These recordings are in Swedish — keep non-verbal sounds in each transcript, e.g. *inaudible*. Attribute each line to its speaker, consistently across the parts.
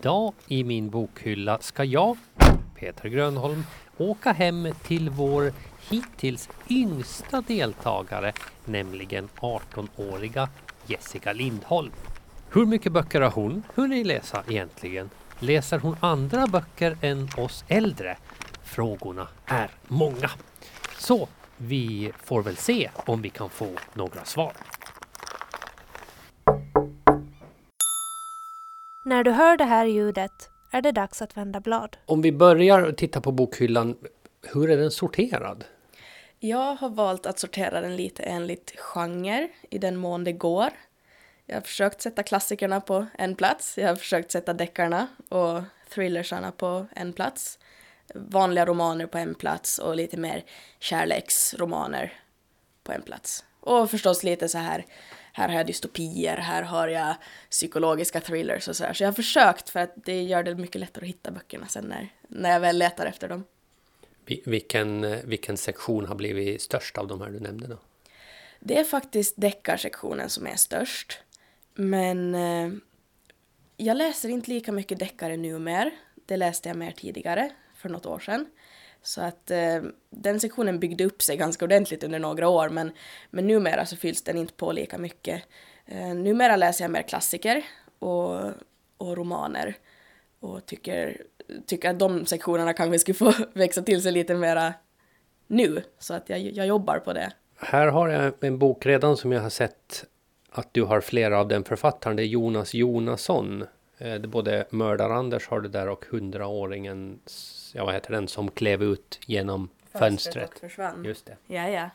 Speaker 1: Idag i min bokhylla ska jag, Peter Grönholm, åka hem till vår hittills yngsta deltagare, nämligen 18-åriga Jessica Lindholm. Hur mycket böcker har hon hunnit läsa egentligen? Läser hon andra böcker än oss äldre? Frågorna är många. Så vi får väl se om vi kan få några svar.
Speaker 2: När du hör det här ljudet är det dags att vända blad.
Speaker 1: Om vi börjar titta på bokhyllan, hur är den sorterad?
Speaker 3: Jag har valt att sortera den lite enligt genre, i den mån det går. Jag har försökt sätta klassikerna på en plats, jag har försökt sätta deckarna och thrillersarna på en plats. Vanliga romaner på en plats och lite mer kärleksromaner på en plats. Och förstås lite så här, här har jag dystopier, här har jag psykologiska thrillers och sådär. Så jag har försökt för att det gör det mycket lättare att hitta böckerna sen när, när jag väl letar efter dem.
Speaker 1: Vilken, vilken sektion har blivit störst av de här du nämnde då?
Speaker 3: Det är faktiskt deckarsektionen som är störst. Men eh, jag läser inte lika mycket deckare nu mer. Det läste jag mer tidigare, för något år sedan. Så att eh, den sektionen byggde upp sig ganska ordentligt under några år men, men numera så fylls den inte på lika mycket. Eh, numera läser jag mer klassiker och, och romaner och tycker, tycker att de sektionerna kanske skulle få *laughs* växa till sig lite mera nu. Så att jag, jag jobbar på det.
Speaker 1: Här har jag en bok redan som jag har sett att du har flera av den författaren. Det är Jonas Jonasson. Eh, både Mördar-Anders har du där och hundraåringen, ja vad heter den, som klev ut genom fönstret. fönstret.
Speaker 3: Och försvann.
Speaker 1: Just det.
Speaker 3: Ja, ja.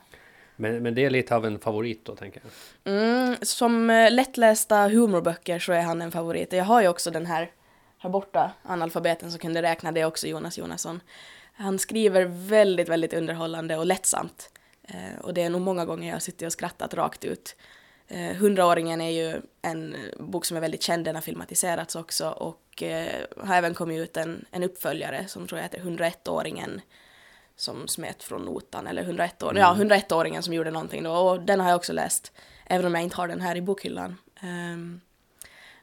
Speaker 1: Men, men det är lite av en favorit då, tänker jag.
Speaker 3: Mm, som eh, lättlästa humorböcker så är han en favorit. Jag har ju också den här här borta, analfabeten som kunde räkna, det också Jonas Jonasson. Han skriver väldigt, väldigt underhållande och lättsamt. Eh, och det är nog många gånger jag suttit och skrattat rakt ut. Eh, Hundraåringen är ju en bok som är väldigt känd, den har filmatiserats också och eh, har även kommit ut en, en uppföljare som tror jag heter 101-åringen som smet från notan, eller 101 år, mm. ja 101-åringen som gjorde någonting då och den har jag också läst, även om jag inte har den här i bokhyllan. Um,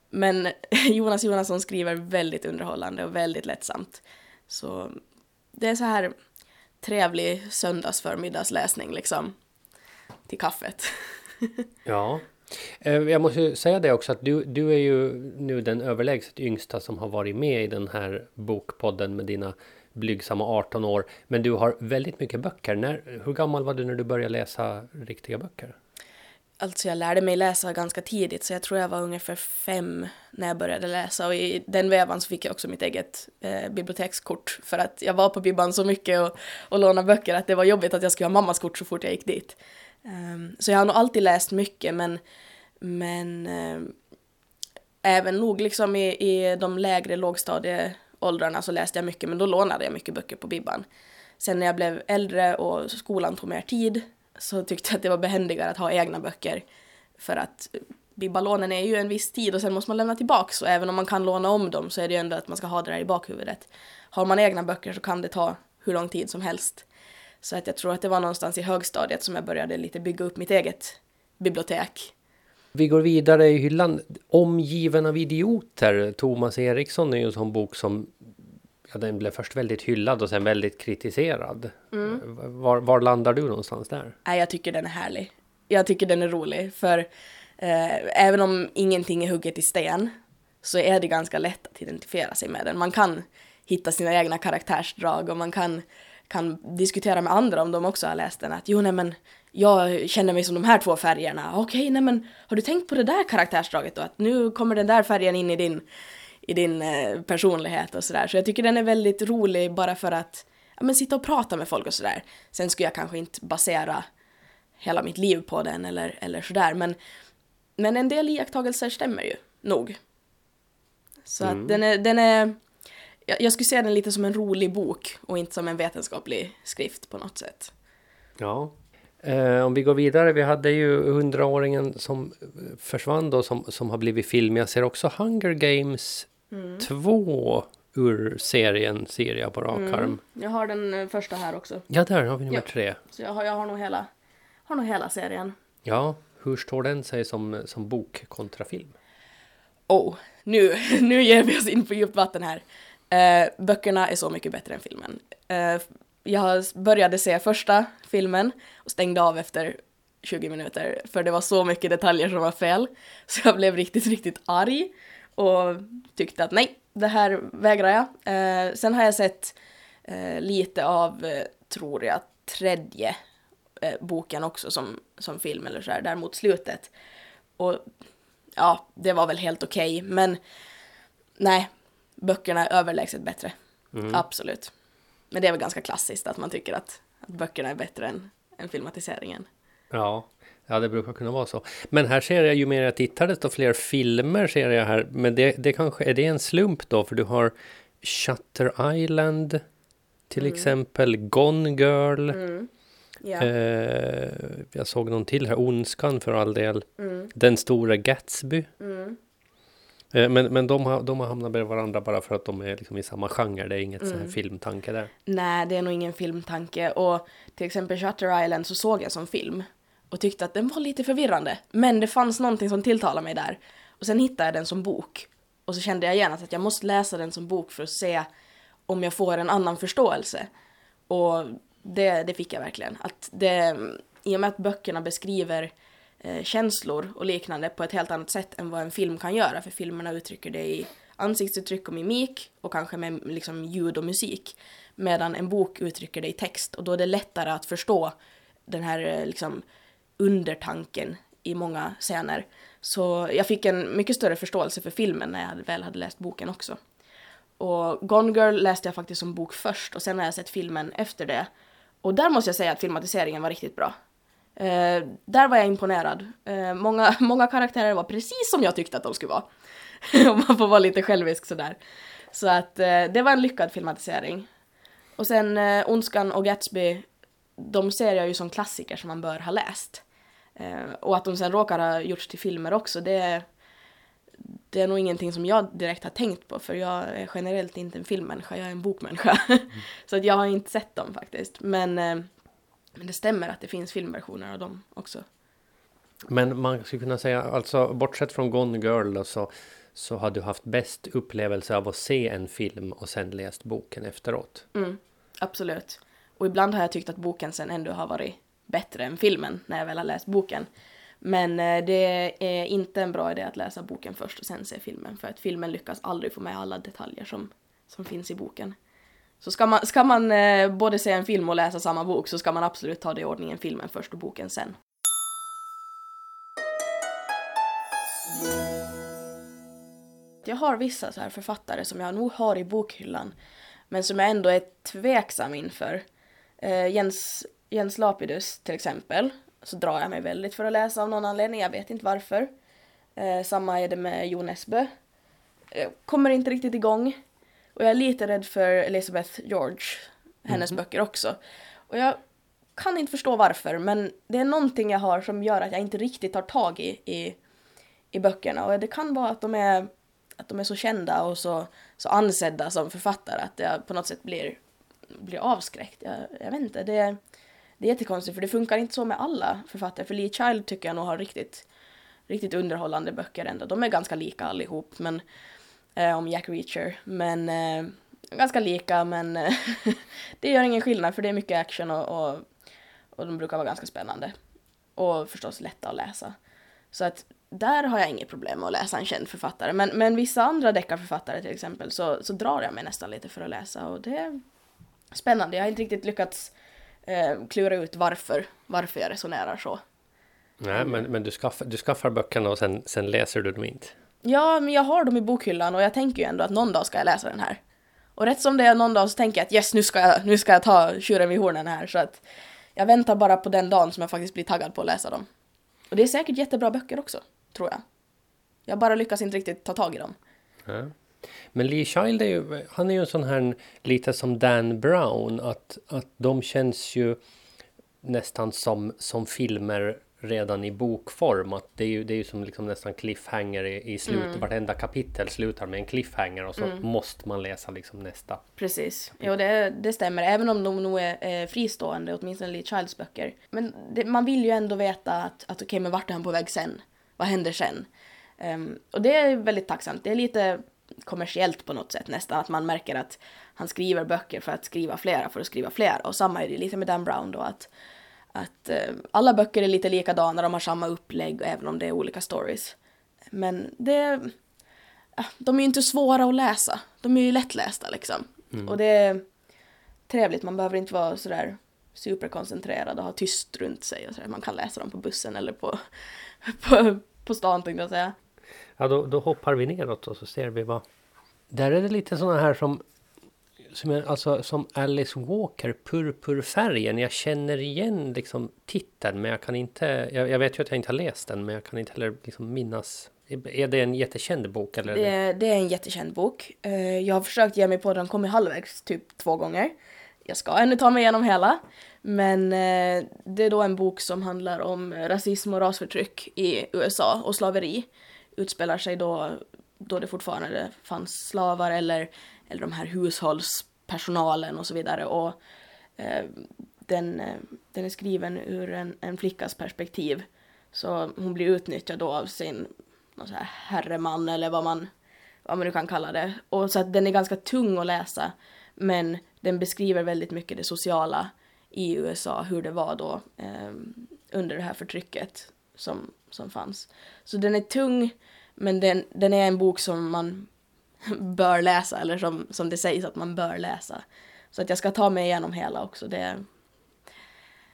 Speaker 3: men *laughs* Jonas Jonasson skriver väldigt underhållande och väldigt lättsamt. Så det är så här trevlig söndagsförmiddagsläsning liksom. Till kaffet. *laughs* *laughs*
Speaker 1: ja. Eh, jag måste säga det också att du, du är ju nu den överlägset yngsta som har varit med i den här bokpodden med dina blygsamma 18 år. Men du har väldigt mycket böcker. När, hur gammal var du när du började läsa riktiga böcker?
Speaker 3: Alltså jag lärde mig läsa ganska tidigt så jag tror jag var ungefär fem när jag började läsa och i den vevan så fick jag också mitt eget eh, bibliotekskort för att jag var på bibban så mycket och, och lånade böcker att det var jobbigt att jag skulle ha mammas kort så fort jag gick dit. Um, så jag har nog alltid läst mycket men, men um, även nog liksom i, i de lägre lågstadieåldrarna så läste jag mycket men då lånade jag mycket böcker på bibban. Sen när jag blev äldre och skolan tog mer tid så tyckte jag att det var behändigare att ha egna böcker. För att bibbalånen är ju en viss tid och sen måste man lämna tillbaka så även om man kan låna om dem så är det ju ändå att man ska ha det där i bakhuvudet. Har man egna böcker så kan det ta hur lång tid som helst. Så att jag tror att det var någonstans i högstadiet som jag började lite bygga upp mitt eget bibliotek.
Speaker 1: Vi går vidare i hyllan. Omgiven av idioter. Thomas Eriksson är ju en sån bok som ja, den blev först väldigt hyllad och sen väldigt kritiserad. Mm. Var, var, landar du någonstans där?
Speaker 3: Nej, jag tycker den är härlig. Jag tycker den är rolig, för eh, även om ingenting är hugget i sten så är det ganska lätt att identifiera sig med den. Man kan hitta sina egna karaktärsdrag och man kan, kan diskutera med andra om de också har läst den. Att jo, nej men jag känner mig som de här två färgerna. Okej, nej men har du tänkt på det där karaktärsdraget då? Att nu kommer den där färgen in i din i din eh, personlighet och sådär. Så jag tycker den är väldigt rolig bara för att ja, men sitta och prata med folk och sådär. Sen skulle jag kanske inte basera hela mitt liv på den eller, eller sådär. Men, men en del iakttagelser stämmer ju nog. Så mm. att den är, den är jag, jag skulle se den lite som en rolig bok och inte som en vetenskaplig skrift på något sätt.
Speaker 1: Ja. Eh, om vi går vidare, vi hade ju hundraåringen som försvann då som, som har blivit film. Jag ser också Hunger Games Mm. Två ur serien ser jag på rak mm. arm.
Speaker 3: Jag har den eh, första här också.
Speaker 1: Ja, där har vi nummer ja. tre.
Speaker 3: Så jag har, jag har nog hela, har nog hela serien.
Speaker 1: Ja, hur står den sig som, som bok kontra film?
Speaker 3: Oh, nu, *laughs* nu ger vi oss in på djupt vatten här. Eh, böckerna är så mycket bättre än filmen. Eh, jag började se första filmen och stängde av efter 20 minuter för det var så mycket detaljer som var fel. *laughs* Så jag blev riktigt, riktigt arg och tyckte att nej, det här vägrar jag. Eh, sen har jag sett eh, lite av, eh, tror jag, tredje eh, boken också som, som film eller så här, där mot slutet. Och ja, det var väl helt okej, okay, men nej, böckerna är överlägset bättre. Mm. Absolut. Men det är väl ganska klassiskt att man tycker att, att böckerna är bättre än, än filmatiseringen.
Speaker 1: Ja, ja, det brukar kunna vara så. Men här ser jag ju mer jag tittar desto fler filmer ser jag här. Men det, det kanske är det en slump då? För du har Shutter Island till mm. exempel, Gone Girl. Mm. Yeah. Eh, jag såg någon till här, Ondskan för all del. Mm. Den stora Gatsby. Eh, men, men de, har, de har hamnat bredvid varandra bara för att de är liksom i samma genre. Det är inget mm. filmtanke där.
Speaker 3: Nej, det är nog ingen filmtanke. Och till exempel Shutter Island så såg jag som film och tyckte att den var lite förvirrande. Men det fanns någonting som tilltalade mig där. Och sen hittade jag den som bok. Och så kände jag genast att jag måste läsa den som bok för att se om jag får en annan förståelse. Och det, det fick jag verkligen. Att det, I och med att böckerna beskriver eh, känslor och liknande på ett helt annat sätt än vad en film kan göra. För filmerna uttrycker det i ansiktsuttryck och mimik och kanske med liksom, ljud och musik. Medan en bok uttrycker det i text och då är det lättare att förstå den här eh, liksom, undertanken i många scener. Så jag fick en mycket större förståelse för filmen när jag väl hade läst boken också. Och Gone Girl läste jag faktiskt som bok först och sen har jag sett filmen efter det. Och där måste jag säga att filmatiseringen var riktigt bra. Eh, där var jag imponerad. Eh, många, *laughs* många karaktärer var precis som jag tyckte att de skulle vara. *laughs* Om man får vara lite självisk sådär. Så att eh, det var en lyckad filmatisering. Och sen eh, Ondskan och Gatsby, de ser jag ju som klassiker som man bör ha läst. Eh, och att de sen råkar ha gjorts till filmer också, det, det är nog ingenting som jag direkt har tänkt på för jag är generellt inte en filmmänniska, jag är en bokmänniska. Mm. *laughs* så att jag har inte sett dem faktiskt. Men, eh, men det stämmer att det finns filmversioner av dem också.
Speaker 1: Men man skulle kunna säga, alltså bortsett från Gone Girl då, så, så har du haft bäst upplevelse av att se en film och sen läst boken efteråt?
Speaker 3: Mm, absolut. Och ibland har jag tyckt att boken sen ändå har varit bättre än filmen när jag väl har läst boken. Men eh, det är inte en bra idé att läsa boken först och sen se filmen för att filmen lyckas aldrig få med alla detaljer som, som finns i boken. Så ska man, ska man eh, både se en film och läsa samma bok så ska man absolut ta det i ordningen filmen först och boken sen. Jag har vissa så här författare som jag nog har i bokhyllan men som jag ändå är tveksam inför. Eh, Jens, Jens Lapidus till exempel så drar jag mig väldigt för att läsa av någon anledning, jag vet inte varför. Eh, samma är det med Jo Nesbø. Eh, kommer inte riktigt igång. Och jag är lite rädd för Elizabeth George, hennes mm böcker också. Och jag kan inte förstå varför, men det är någonting jag har som gör att jag inte riktigt tar tag i, i, i böckerna. Och det kan vara att de är, att de är så kända och så, så ansedda som författare att jag på något sätt blir, blir avskräckt. Jag, jag vet inte, det det är jättekonstigt för det funkar inte så med alla författare. För Lee Child tycker jag nog har riktigt, riktigt underhållande böcker ändå. De är ganska lika allihop, men eh, om Jack Reacher. Men eh, ganska lika, men eh, *laughs* det gör ingen skillnad för det är mycket action och, och, och de brukar vara ganska spännande. Och förstås lätta att läsa. Så att där har jag inget problem med att läsa en känd författare. Men, men vissa andra deckarförfattare till exempel så, så drar jag mig nästan lite för att läsa och det är spännande. Jag har inte riktigt lyckats eh, klura ut varför, varför jag resonerar så.
Speaker 1: Nej, men, men du, skaffar, du skaffar böckerna och sen, sen läser du dem inte?
Speaker 3: Ja, men jag har dem i bokhyllan och jag tänker ju ändå att någon dag ska jag läsa den här. Och rätt som det är någon dag så tänker jag att yes, nu ska jag, nu ska jag ta tjuren vid hornen här så att jag väntar bara på den dagen som jag faktiskt blir taggad på att läsa dem. Och det är säkert jättebra böcker också, tror jag. Jag bara lyckas inte riktigt ta tag i dem.
Speaker 1: Ja. Men Lee Child är ju, han är ju en sån här lite som Dan Brown, att, att de känns ju nästan som, som filmer redan i bokform. Att det är ju, det är ju som liksom nästan cliffhanger i, i slutet. Mm. Vartenda kapitel slutar med en cliffhanger och så mm. måste man läsa liksom nästa.
Speaker 3: Precis, jo det, det stämmer. Även om de nog är eh, fristående, åtminstone Lee Childs böcker. Men det, man vill ju ändå veta att, att okej, okay, men vart är han på väg sen? Vad händer sen? Ehm, och det är väldigt tacksamt. Det är lite kommersiellt på något sätt nästan, att man märker att han skriver böcker för att skriva flera, för att skriva flera. Och samma är det lite med Dan Brown då, att, att eh, alla böcker är lite likadana, de har samma upplägg, även om det är olika stories. Men det... ja, De är ju inte svåra att läsa, de är ju lättlästa liksom. Och det är trevligt, man behöver inte vara sådär superkoncentrerad och ha tyst runt sig och sådär. Man kan läsa dem på bussen eller på, *laughs* på, på stan tänkte jag säga.
Speaker 1: Ja, då, då hoppar vi neråt och så ser vi vad... Där är det lite sådana här som... Som, är, alltså, som Alice Walker, Purpurfärgen. Jag känner igen liksom titeln men jag kan inte... Jag, jag vet ju att jag inte har läst den men jag kan inte heller liksom minnas... Är det en jättekänd bok? Eller?
Speaker 3: Det, är- det är en jättekänd bok. Eh, jag har försökt ge mig på den, kommit halvvägs typ två gånger. Jag ska ännu ta mig igenom hela. Men eh, det är då en bok som handlar om rasism och rasförtryck i USA och slaveri. Utspelar sig då, då det fortfarande fanns slavar eller, eller de här hushållspersonalen och så vidare. Och eh, den, eh, den är skriven ur en, en flickas perspektiv. Så hon blir utnyttjad då av sin någon så här herreman eller vad man, vad man nu kan kalla det. Och så att den är ganska tung att läsa. Men den beskriver väldigt mycket det sociala i USA, hur det var då eh, under det här förtrycket som, som fanns. Så den är tung, men den, den är en bok som man *laughs* bör läsa, eller som, som det sägs att man bör läsa. Så att jag ska ta mig igenom hela också, det,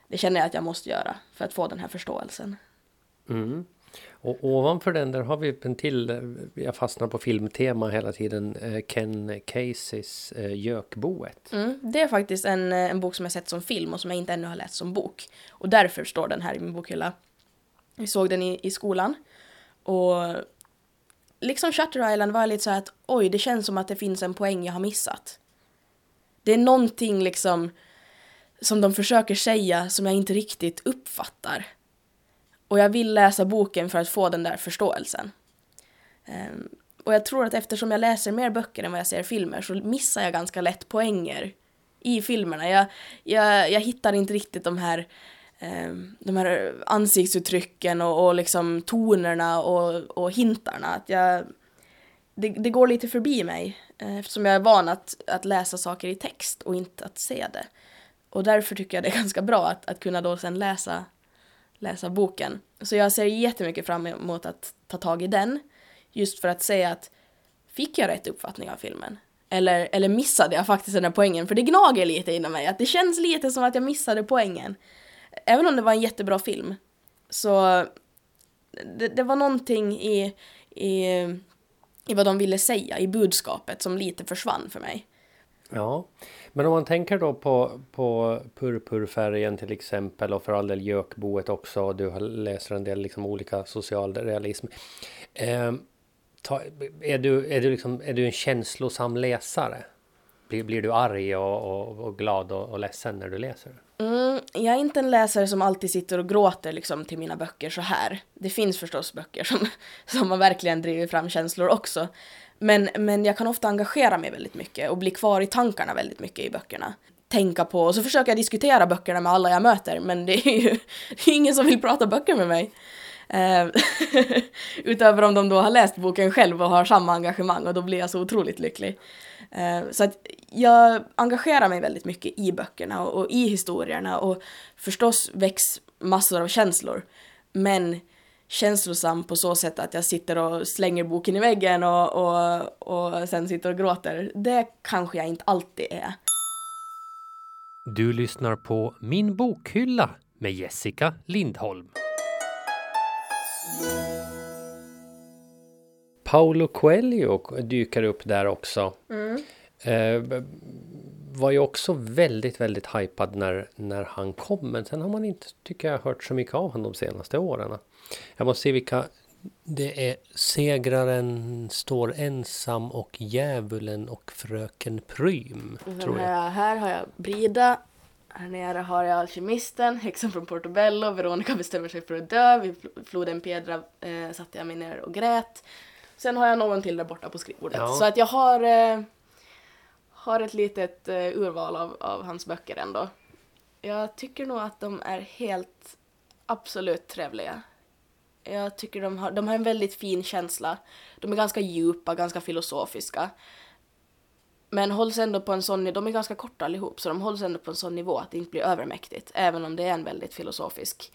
Speaker 3: det känner jag att jag måste göra för att få den här förståelsen.
Speaker 1: Mm. Och ovanför den där har vi en till, eh, jag fastnar på filmtema hela tiden, eh, Ken Caseys eh, Gökboet.
Speaker 3: Mm, det är faktiskt en, en bok som jag sett som film och som jag inte ännu har läst som bok. Och därför står den här i min bokhylla. Vi såg den i, i skolan. Och liksom Shutter Island var jag lite så att oj, det känns som att det finns en poäng jag har missat. Det är någonting liksom som de försöker säga som jag inte riktigt uppfattar. Och jag vill läsa boken för att få den där förståelsen. Ehm, och jag tror att eftersom jag läser mer böcker än vad jag ser filmer så missar jag ganska lätt poänger i filmerna. Jag, jag, jag hittar inte riktigt de här, eh, de här ansiktsuttrycken och, och liksom tonerna och, och hintarna. Att jag, det, det går lite förbi mig eh, eftersom jag är van att, att läsa saker i text och inte att se det. Och därför tycker jag det är *laughs* ganska bra att, att kunna då sen läsa, läsa boken. Så jag ser jättemycket fram emot att ta tag i den. Just för att säga att fick jag rätt uppfattning av filmen? Eller, eller missade jag faktiskt den här poängen? För det gnager lite inom mig, att det känns lite som att jag missade poängen. Även om det var en jättebra film, så det, det var någonting i, i, i vad de ville säga, i budskapet, som lite försvann för mig.
Speaker 1: Ja, men om man tänker då på, på purpurfärgen till exempel och för all del Gökboet också och du läser en del liksom olika socialrealism. Eh, ta, är, du, är, du liksom, är du en känslosam läsare? Blir, blir du arg och, och, och glad och, och ledsen när du läser?
Speaker 3: Mm, jag är inte en läsare som alltid sitter och gråter liksom till mina böcker så här. Det finns förstås böcker som, *laughs* som har verkligen drivit fram känslor också. Men, men jag kan ofta engagera mig väldigt mycket och bli kvar i tankarna väldigt mycket i böckerna. Tänka på, och så försöker jag diskutera böckerna med alla jag möter, men det är ju *laughs* det är ingen som vill prata böcker med mig. Eh, *laughs* utöver om de då har läst boken själv och har samma engagemang och då blir jag så otroligt lycklig. Eh, så att jag engagerar mig väldigt mycket i böckerna och, och i historierna och förstås väcks massor av känslor. Men känslosam på så sätt att jag sitter och slänger boken i väggen och, och, och sen sitter och gråter. Det kanske jag inte alltid är.
Speaker 1: Du lyssnar på Min bokhylla med Jessica Lindholm. Paulo Coelho dyker upp där också. Eh, var ju också väldigt, väldigt hypad när, när han kom. Men sen har man inte, tycker jag, hört så mycket av honom de senaste åren. Jag måste se vilka det är. Segraren står ensam och djävulen och fröken Prym. Tror jag.
Speaker 3: Här, här har jag Brida. Här nere har jag Alkemisten, häxan från Portobello, Veronica bestämmer sig för att dö, vid fl- floden Piedra eh, satte jag mig ner och grät. Sen har jag någon till där borta på skrivbordet.
Speaker 1: Ja.
Speaker 3: Så att jag har, eh, har ett litet eh, urval av, av hans böcker ändå. Jag tycker nog att de är helt absolut trevliga. Jag tycker de har, de har en väldigt fin känsla. De är ganska djupa, ganska filosofiska. Men hålls ändå på en sån de är ganska korta allihop, så de hålls ändå på en sån nivå att det inte blir övermäktigt, även om det är en väldigt filosofisk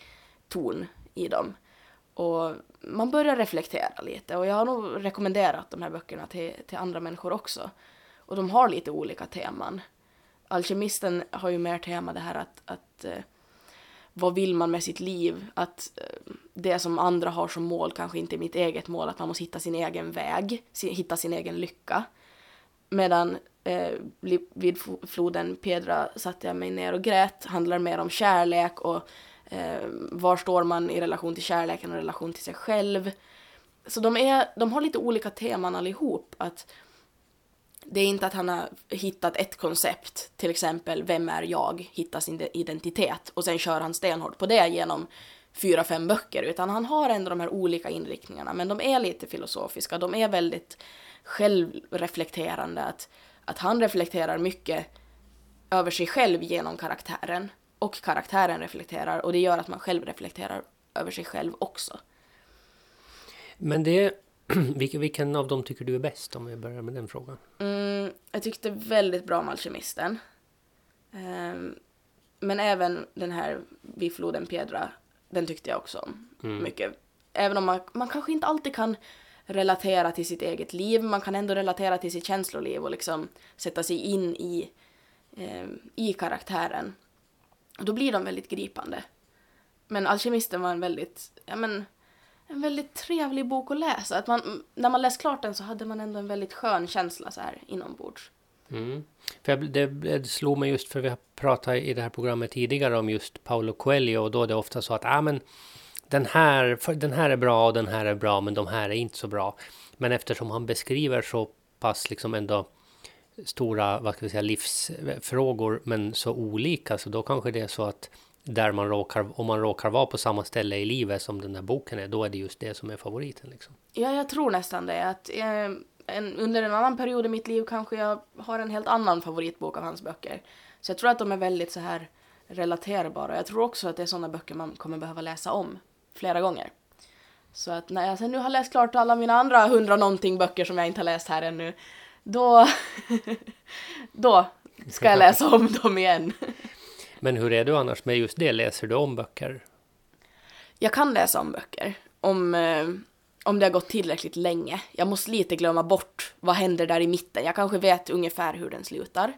Speaker 3: ton i dem. Och man börjar reflektera lite och jag har nog rekommenderat de här böckerna till, till andra människor också. Och de har lite olika teman. Alkemisten har ju mer tema det här att, att eh, vad vill man med sitt liv? Att eh, det som andra har som mål kanske inte är mitt eget mål, att man måste hitta sin egen väg, hitta sin egen lycka. Medan eh, vid floden Pedra satte jag mig ner och grät, handlar mer om kärlek och eh, var står man i relation till kärleken och relation till sig själv. Så de, är, de har lite olika teman allihop. Att det är inte att han har hittat ett koncept, till exempel vem är jag, hitta sin identitet och sen kör han stenhårt på det genom fyra, fem böcker, utan han har ändå de här olika inriktningarna, men de är lite filosofiska, de är väldigt självreflekterande, att, att han reflekterar mycket över sig själv genom karaktären och karaktären reflekterar och det gör att man själv reflekterar över sig själv också.
Speaker 1: Men det *clears throat* vilken av dem tycker du är bäst om vi börjar med den frågan?
Speaker 3: Mm, jag tyckte väldigt bra om Alkemisten. Um, men även den här Vid floden Pedra, den tyckte jag också om mm. mycket. Även om man, man kanske inte alltid kan relatera till sitt eget liv, man kan ändå relatera till sitt känsloliv och liksom sätta sig in i, eh, i karaktären. Och då blir de väldigt gripande. Men Alkemisten var en väldigt, ja men, en väldigt trevlig bok att läsa. Att man, när man läst klart den så hade man ändå en väldigt skön känsla så här inombords.
Speaker 1: Mm. För det, det slog mig just för vi har pratat i det här programmet tidigare om just Paolo Coelho och då är det ofta så att ah, men, den, här, den här är bra och den här är bra men de här är inte så bra. Men eftersom han beskriver så pass liksom ändå stora vad ska vi säga, livsfrågor men så olika så då kanske det är så att där man råkar, om man råkar vara på samma ställe i livet som den där boken är, då är det just det som är favoriten. Liksom.
Speaker 3: Ja, jag tror nästan det. Att, eh, en, under en annan period i mitt liv kanske jag har en helt annan favoritbok av hans böcker. Så jag tror att de är väldigt så här relaterbara. Jag tror också att det är sådana böcker man kommer behöva läsa om flera gånger. Så att när jag sen nu har läst klart alla mina andra hundra någonting böcker som jag inte har läst här ännu, då, *laughs* då ska jag läsa om dem igen.
Speaker 1: Men hur är du annars med just det? Läser du om böcker?
Speaker 3: Jag kan läsa om böcker. Om, eh, om det har gått tillräckligt länge. Jag måste lite glömma bort vad händer där i mitten. Jag kanske vet ungefär hur den slutar.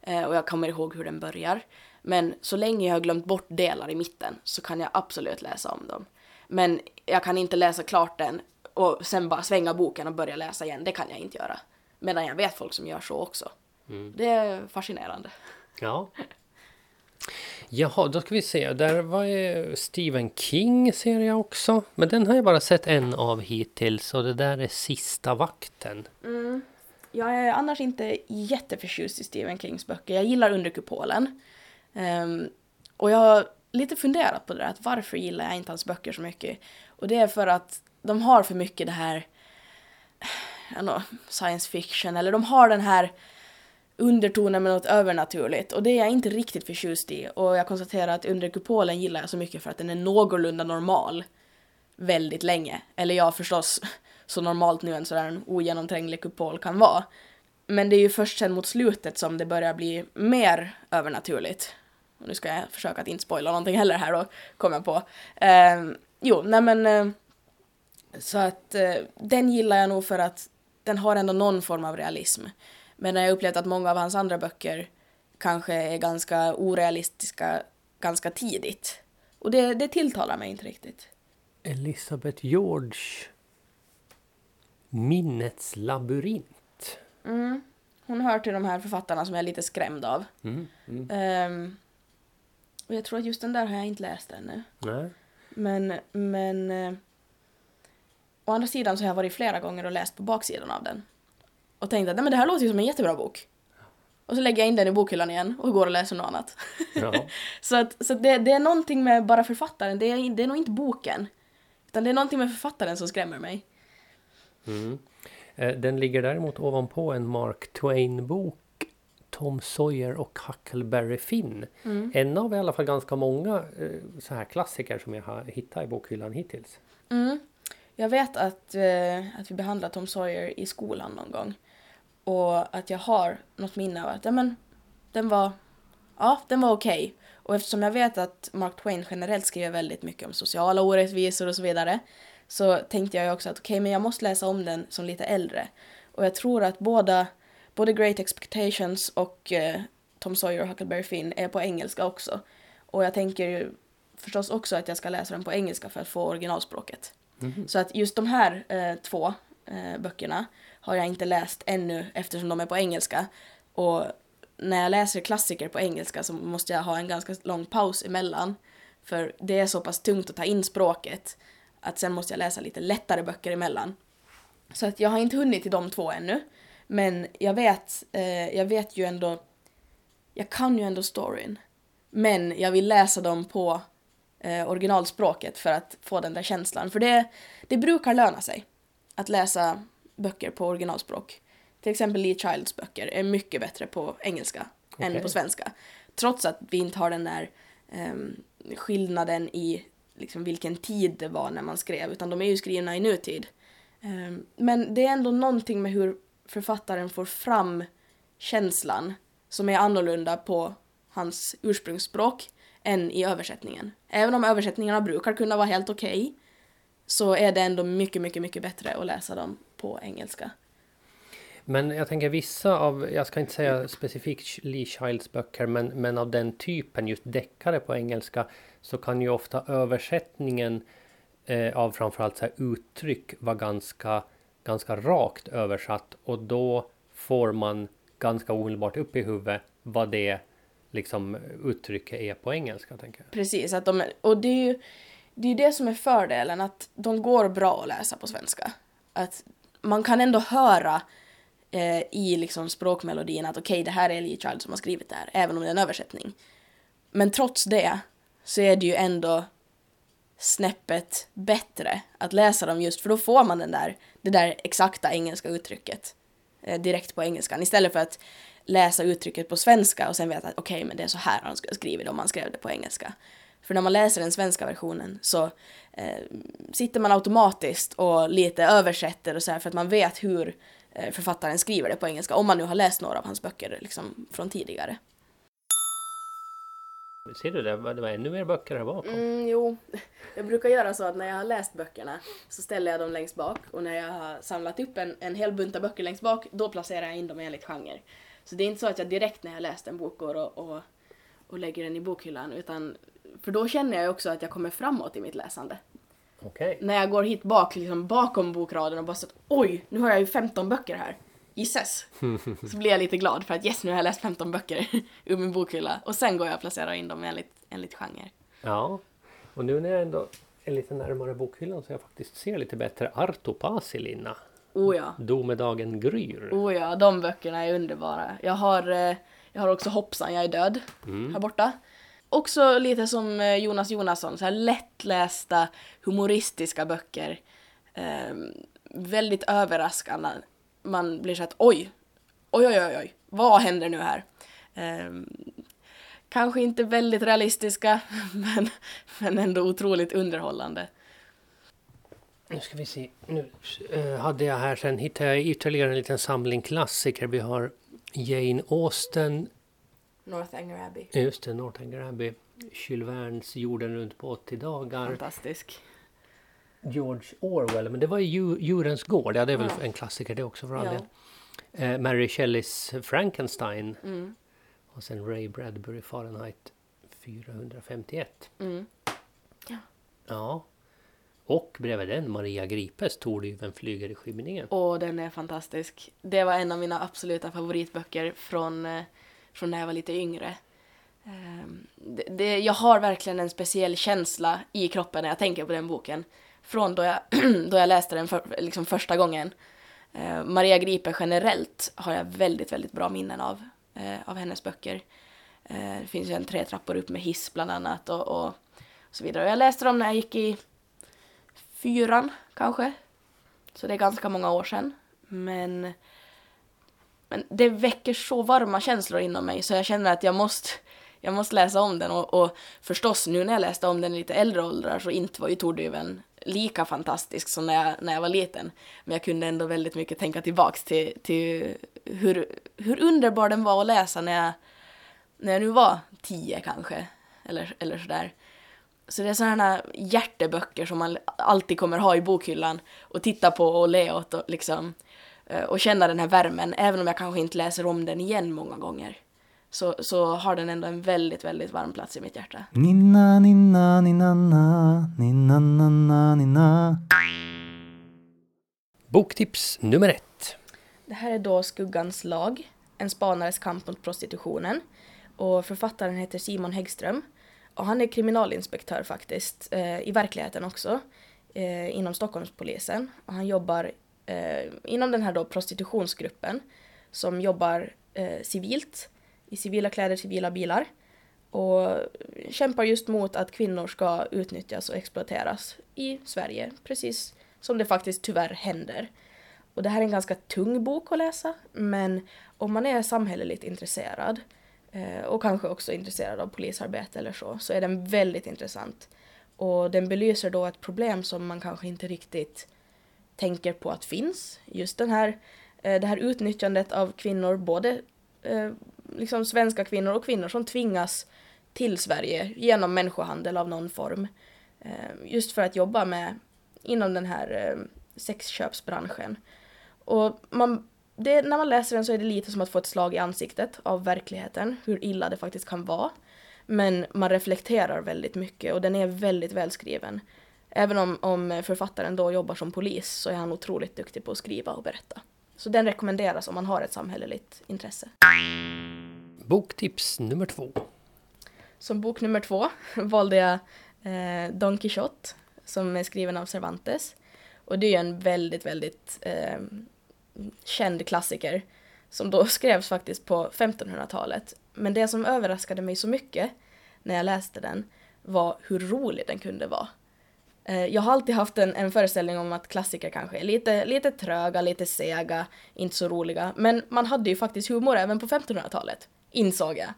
Speaker 3: Eh, och jag kommer ihåg hur den börjar. Men så länge jag har glömt bort delar i mitten så kan jag absolut läsa om dem. Men jag kan inte läsa klart den och sen bara svänga boken och börja läsa igen. Det kan jag inte göra. Medan jag vet folk som gör så också. Mm. Det är fascinerande.
Speaker 1: Ja. Jaha, då ska vi se. Där var Stephen King ser jag också. Men den har jag bara sett en av hittills och det där är Sista vakten.
Speaker 3: Mm. Jag är annars inte jätteförtjust i Stephen Kings böcker. Jag gillar Under kupolen. Um, ehm, och jag har lite funderat på det där, att varför gillar jag inte hans böcker så mycket? Och det är för att de har för mycket det här, *sighs* know, science fiction, eller de har den här undertoner med något övernaturligt och det är jag inte riktigt förtjust i och jag konstaterar att Under kupolen gillar jag så mycket för att den är någorlunda normal väldigt länge. Eller ja, förstås *laughs* så normalt nu en sådär ogenomtränglig kupol kan vara. Men det är ju först sen mot slutet som det börjar bli mer övernaturligt. Och nu ska jag försöka att inte spoila någonting heller här då, kommer jag på. Eh, jo, nej men eh, så att eh, den gillar jag nog för att den har ändå någon form av realism. Men jag har upplevt att många av hans andra böcker kanske är ganska orealistiska ganska tidigt. Och det, det tilltalar mig inte riktigt.
Speaker 1: Elisabeth George Minnets labyrint.
Speaker 3: Mm. Hon hör till de här författarna som jag är lite skrämd av. Mm. Mm. Um, och jag tror att just den där har jag inte läst ännu.
Speaker 1: Nej.
Speaker 3: Men, men uh, å andra sidan så har jag varit flera gånger och läst på baksidan av den och tänkte att Nej, men det här låter ju som en jättebra bok. Och så lägger jag in den i bokhyllan igen och går och läser något annat. Ja. *laughs* så att, så att det, det, är någonting med bara författaren, det är, det är nog inte boken. Utan det är någonting med författaren som skrämmer mig.
Speaker 1: Mm. Eh, den ligger däremot ovanpå en Mark Twain-bok Tom Sawyer och Huckleberry Finn.
Speaker 3: Mm.
Speaker 1: En av i alla fall ganska många eh, så här klassiker som jag har hittat i bokhyllan hittills.
Speaker 3: Mm. Jag vet att, eh, att vi behandlade Tom Sawyer i skolan någon gång. Och att jag har något minne av att ja, men, den var, ja, den var okej. Och eftersom jag vet att Mark Twain generellt skriver väldigt mycket om sociala orättvisor och så vidare så tänkte jag också att okej, men jag måste läsa om den som lite äldre. Och jag tror att båda, både Great Expectations och eh, Tom Sawyer och Huckleberry Finn är på engelska också. Och jag tänker ju förstås också att jag ska läsa den på engelska för att få originalspråket. Så att just de här eh, två eh, böckerna har jag inte läst ännu eftersom de är på engelska. Och när jag läser klassiker på engelska så måste jag ha en ganska lång paus emellan. För det är så pass tungt att ta in språket att sen måste jag läsa lite lättare böcker emellan. Så att jag har inte hunnit till de två ännu. Men jag vet, eh, jag vet ju ändå, jag kan ju ändå storyn. Men jag vill läsa dem på eh, originalspråket för att få den där känslan. För det, det brukar löna sig att läsa böcker på originalspråk. Till exempel Lee Childs böcker är mycket bättre på engelska än
Speaker 1: Okej.
Speaker 3: på svenska. Trots att vi inte har den där ehm, skillnaden i liksom, vilken tid det var när man skrev, utan de är ju skrivna i nutid. Ehm, men det är ändå någonting med hur författaren får fram känslan som är annorlunda på hans ursprungsspråk än i översättningen. Även om översättningarna brukar kunna vara helt okej så är det ändå mycket, mycket, mycket bättre att läsa dem på engelska.
Speaker 1: Men jag tänker vissa av, jag ska inte säga specifikt Lee Childs böcker, men, men av den typen, just deckare på engelska, så kan ju ofta översättningen eh, av framförallt så här uttryck vara ganska, ganska rakt översatt och då får man ganska omedelbart upp i huvudet vad det liksom uttrycket är på engelska, tänker jag.
Speaker 3: Precis, att de, och det är ju det, är ju det som är fördelen, att de går bra att läsa på svenska. Att man kan ändå höra eh, i liksom språkmelodin att okej, det här är Lee Child som har skrivit det här, även om det är en översättning. Men trots det så är det ju ändå snäppet bättre att läsa dem just för då får man den där, det där exakta engelska uttrycket eh, direkt på engelskan istället för att läsa uttrycket på svenska och sen veta att okej, men det är så här han skulle ha skrivit om han skrev det på engelska. För när man läser den svenska versionen så eh, sitter man automatiskt och lite översätter och så här för att man vet hur eh, författaren skriver det på engelska om man nu har läst några av hans böcker liksom från tidigare.
Speaker 1: Ser du det? Det var ännu mer böcker här bakom.
Speaker 3: Mm, jo, jag brukar göra så att när jag har läst böckerna så ställer jag dem längst bak och när jag har samlat upp en, en hel bunta böcker längst bak då placerar jag in dem enligt genre. Så det är inte så att jag direkt när jag läst en bok går och, och, och lägger den i bokhyllan utan för då känner jag också att jag kommer framåt i mitt läsande.
Speaker 1: Okej.
Speaker 3: När jag går hit bak, liksom bakom bokraden och bara så att oj, nu har jag ju 15 böcker här. Gisses! *laughs* Så blir jag lite glad för att yes, nu har jag läst 15 böcker *laughs* ur min bokhylla. Och sen går jag och placerar in dem enligt, enligt genre.
Speaker 1: Ja, och nu när jag ändå är lite närmare bokhyllan så jag faktiskt ser lite bättre Arto Paasilinna.
Speaker 3: Oh ja.
Speaker 1: Domedagen gryr.
Speaker 3: Oh ja, de böckerna är underbara. Jag har, eh, jag har också Hoppsan, jag är död
Speaker 1: Mm.
Speaker 3: här borta. Också lite som eh, Jonas Jonasson, så här lättlästa, humoristiska böcker. Eh, väldigt överraskande. Man blir så att oj, oj, oj, oj, oj, vad händer nu här? Eh, kanske inte väldigt realistiska, *laughs* men, men ändå otroligt underhållande.
Speaker 1: Nu ska vi se. Nu eh, hade jag här sen hittade jag ytterligare en liten samling klassiker. Vi har Jane Austen,
Speaker 3: Northanger Abbey.
Speaker 1: just det, Northanger Abbey, Jules Vernes Jorden runt på 80 dagar,
Speaker 3: Fantastisk.
Speaker 1: George Orwell, men det var ju Dju- Djurens gård, ja det är väl
Speaker 3: Ja.
Speaker 1: en klassiker det också för all
Speaker 3: Ja.
Speaker 1: del. Eh, Mary Shelleys Frankenstein
Speaker 3: Mm.
Speaker 1: och sen Ray Bradbury Fahrenheit 451.
Speaker 3: Mm.
Speaker 1: Ja. Och bredvid den Maria Gripes Tordyveln flyger i skymningen.
Speaker 3: Och den är fantastisk. Det var en av mina absoluta favoritböcker från, eh, från när jag var lite yngre. Ehm, det, det, jag har verkligen en speciell känsla i kroppen när jag tänker på den boken. Från då jag, *clears throat* då jag läste den för, liksom första gången. Eh, Maria Gripe generellt har jag väldigt, väldigt bra minnen av, eh, av hennes böcker. Eh, det finns ju en tre trappor upp med hiss bland annat och, och så vidare. Och jag läste dem när jag gick i fyran kanske. Så det är ganska många år sedan. Men men det väcker så varma känslor inom mig så jag känner att jag måste, jag måste läsa om den och, och förstås nu när jag läste om den i lite äldre åldrar så inte var ju Tordyven lika fantastisk som när jag, när jag var liten. Men jag kunde ändå väldigt mycket tänka tillbaks till, till hur, hur underbar den var att läsa när jag, när jag nu var tio kanske, eller, eller sådär. Så det är sådana hjärteböcker som man alltid kommer ha i bokhyllan och titta på och le åt och liksom och känna den här värmen, även om jag kanske inte läser om den igen många gånger. Så, så har den ändå en väldigt, väldigt varm plats i mitt hjärta.
Speaker 4: Ninna, ninna, ninna, na, ninna, na, na, ninna.
Speaker 1: Boktips nummer ett.
Speaker 3: Det här är då Skuggans lag, en spanares kamp mot prostitutionen. Och författaren heter Simon Häggström. Och han är kriminalinspektör faktiskt, eh, i verkligheten också, eh, inom Stockholmspolisen. Och han jobbar eh, inom den här då prostitutionsgruppen som jobbar eh, civilt, i civila kläder, civila bilar. Och kämpar just mot att kvinnor ska utnyttjas och exploateras i Sverige, precis som det faktiskt tyvärr händer. Och det här är en ganska tung bok att läsa, men om man är samhälleligt intresserad eh, och kanske också intresserad av polisarbete eller så, så är den väldigt intressant. Och den belyser då ett problem som man kanske inte riktigt tänker på att finns. Just den här, eh, det här utnyttjandet av kvinnor, både eh, liksom svenska kvinnor och kvinnor som tvingas till Sverige genom människohandel av någon form. Eh, just för att jobba med inom den här sexköpsbranschen. Och man, det, när man läser den så är det lite som att få ett slag i ansiktet av verkligheten, hur illa det faktiskt kan vara. Men man reflekterar väldigt mycket och den är väldigt välskriven. Även om, om författaren då jobbar som polis så är han otroligt duktig på att skriva och berätta. Så den rekommenderas om man har ett samhälleligt intresse.
Speaker 1: Boktips nummer två.
Speaker 3: Som bok nummer två *laughs* valde jag eh, Don Quijote som är skriven av Cervantes. Och det är ju en väldigt, väldigt eh, känd klassiker som då *laughs* skrevs faktiskt på 1500-talet. Men det som överraskade mig så mycket när jag läste den var hur rolig den kunde vara. Eh, jag har alltid haft en, en föreställning om att klassiker kanske är lite, lite tröga, lite sega, inte så roliga. Men man hade ju faktiskt humor även på 1500-talet, insåg jag.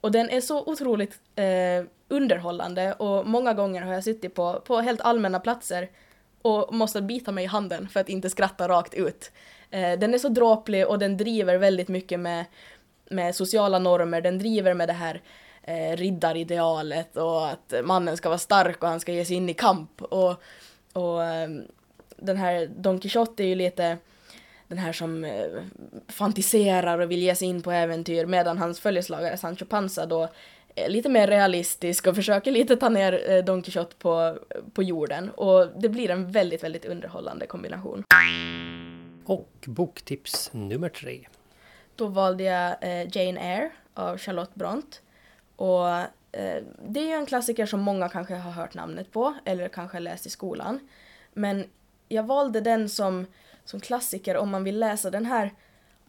Speaker 3: Och den är så otroligt eh, underhållande och många gånger har jag suttit på, på helt allmänna platser och måste bita mig i handen för att inte skratta rakt ut. Eh, den är så dråplig och den driver väldigt mycket med, med sociala normer, den driver med det här eh, riddaridealet och att mannen ska vara stark och han ska ge sig in i kamp. Och, och eh, den här Don Quijote är ju lite den här som eh, fantiserar och vill ge sig in på äventyr medan hans följeslagare Sancho Panza då är lite mer realistisk och försöker lite ta ner eh, Don Quijote på, på jorden. Och det blir en väldigt, väldigt underhållande kombination.
Speaker 1: Och boktips nummer tre.
Speaker 3: Då valde jag Jane Eyre av Charlotte Bront. Och eh, det är ju en klassiker som många kanske har hört namnet på eller kanske läst i skolan. Men jag valde den som, som klassiker om man vill läsa den här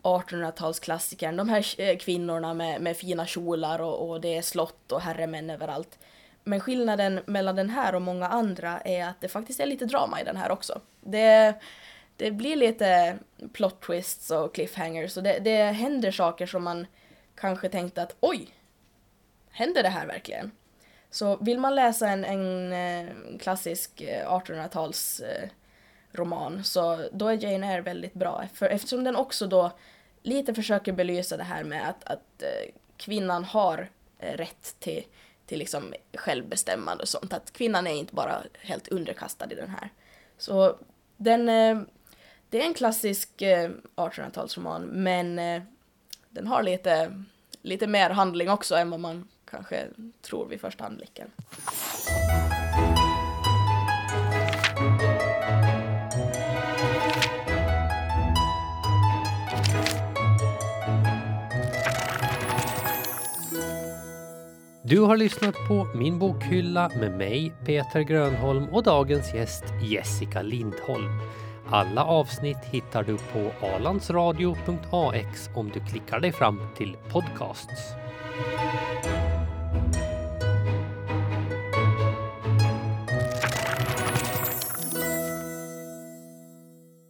Speaker 3: 1800-talsklassikern, de här eh, kvinnorna med, med fina kjolar och, och det är slott och herremän överallt. Men skillnaden mellan den här och många andra är att det faktiskt är lite drama i den här också. Det, det blir lite plot twists och cliffhangers och det, det händer saker som man kanske tänkte att oj, händer det här verkligen? Så vill man läsa en, en eh, klassisk eh, 1800-tals eh, roman så då är Jane Eyre väldigt bra för eftersom den också då lite försöker belysa det här med att, att kvinnan har rätt till, till liksom självbestämmande och sånt. Att kvinnan är inte bara helt underkastad i den här. Så den, det är en klassisk 1800-talsroman men den har lite, lite mer handling också än vad man kanske tror vid första anblicken.
Speaker 1: Du har lyssnat på Min bokhylla med mig, Peter Grönholm och dagens gäst Jessica Lindholm. Alla avsnitt hittar du på alandsradio.ax om du klickar dig fram till podcasts.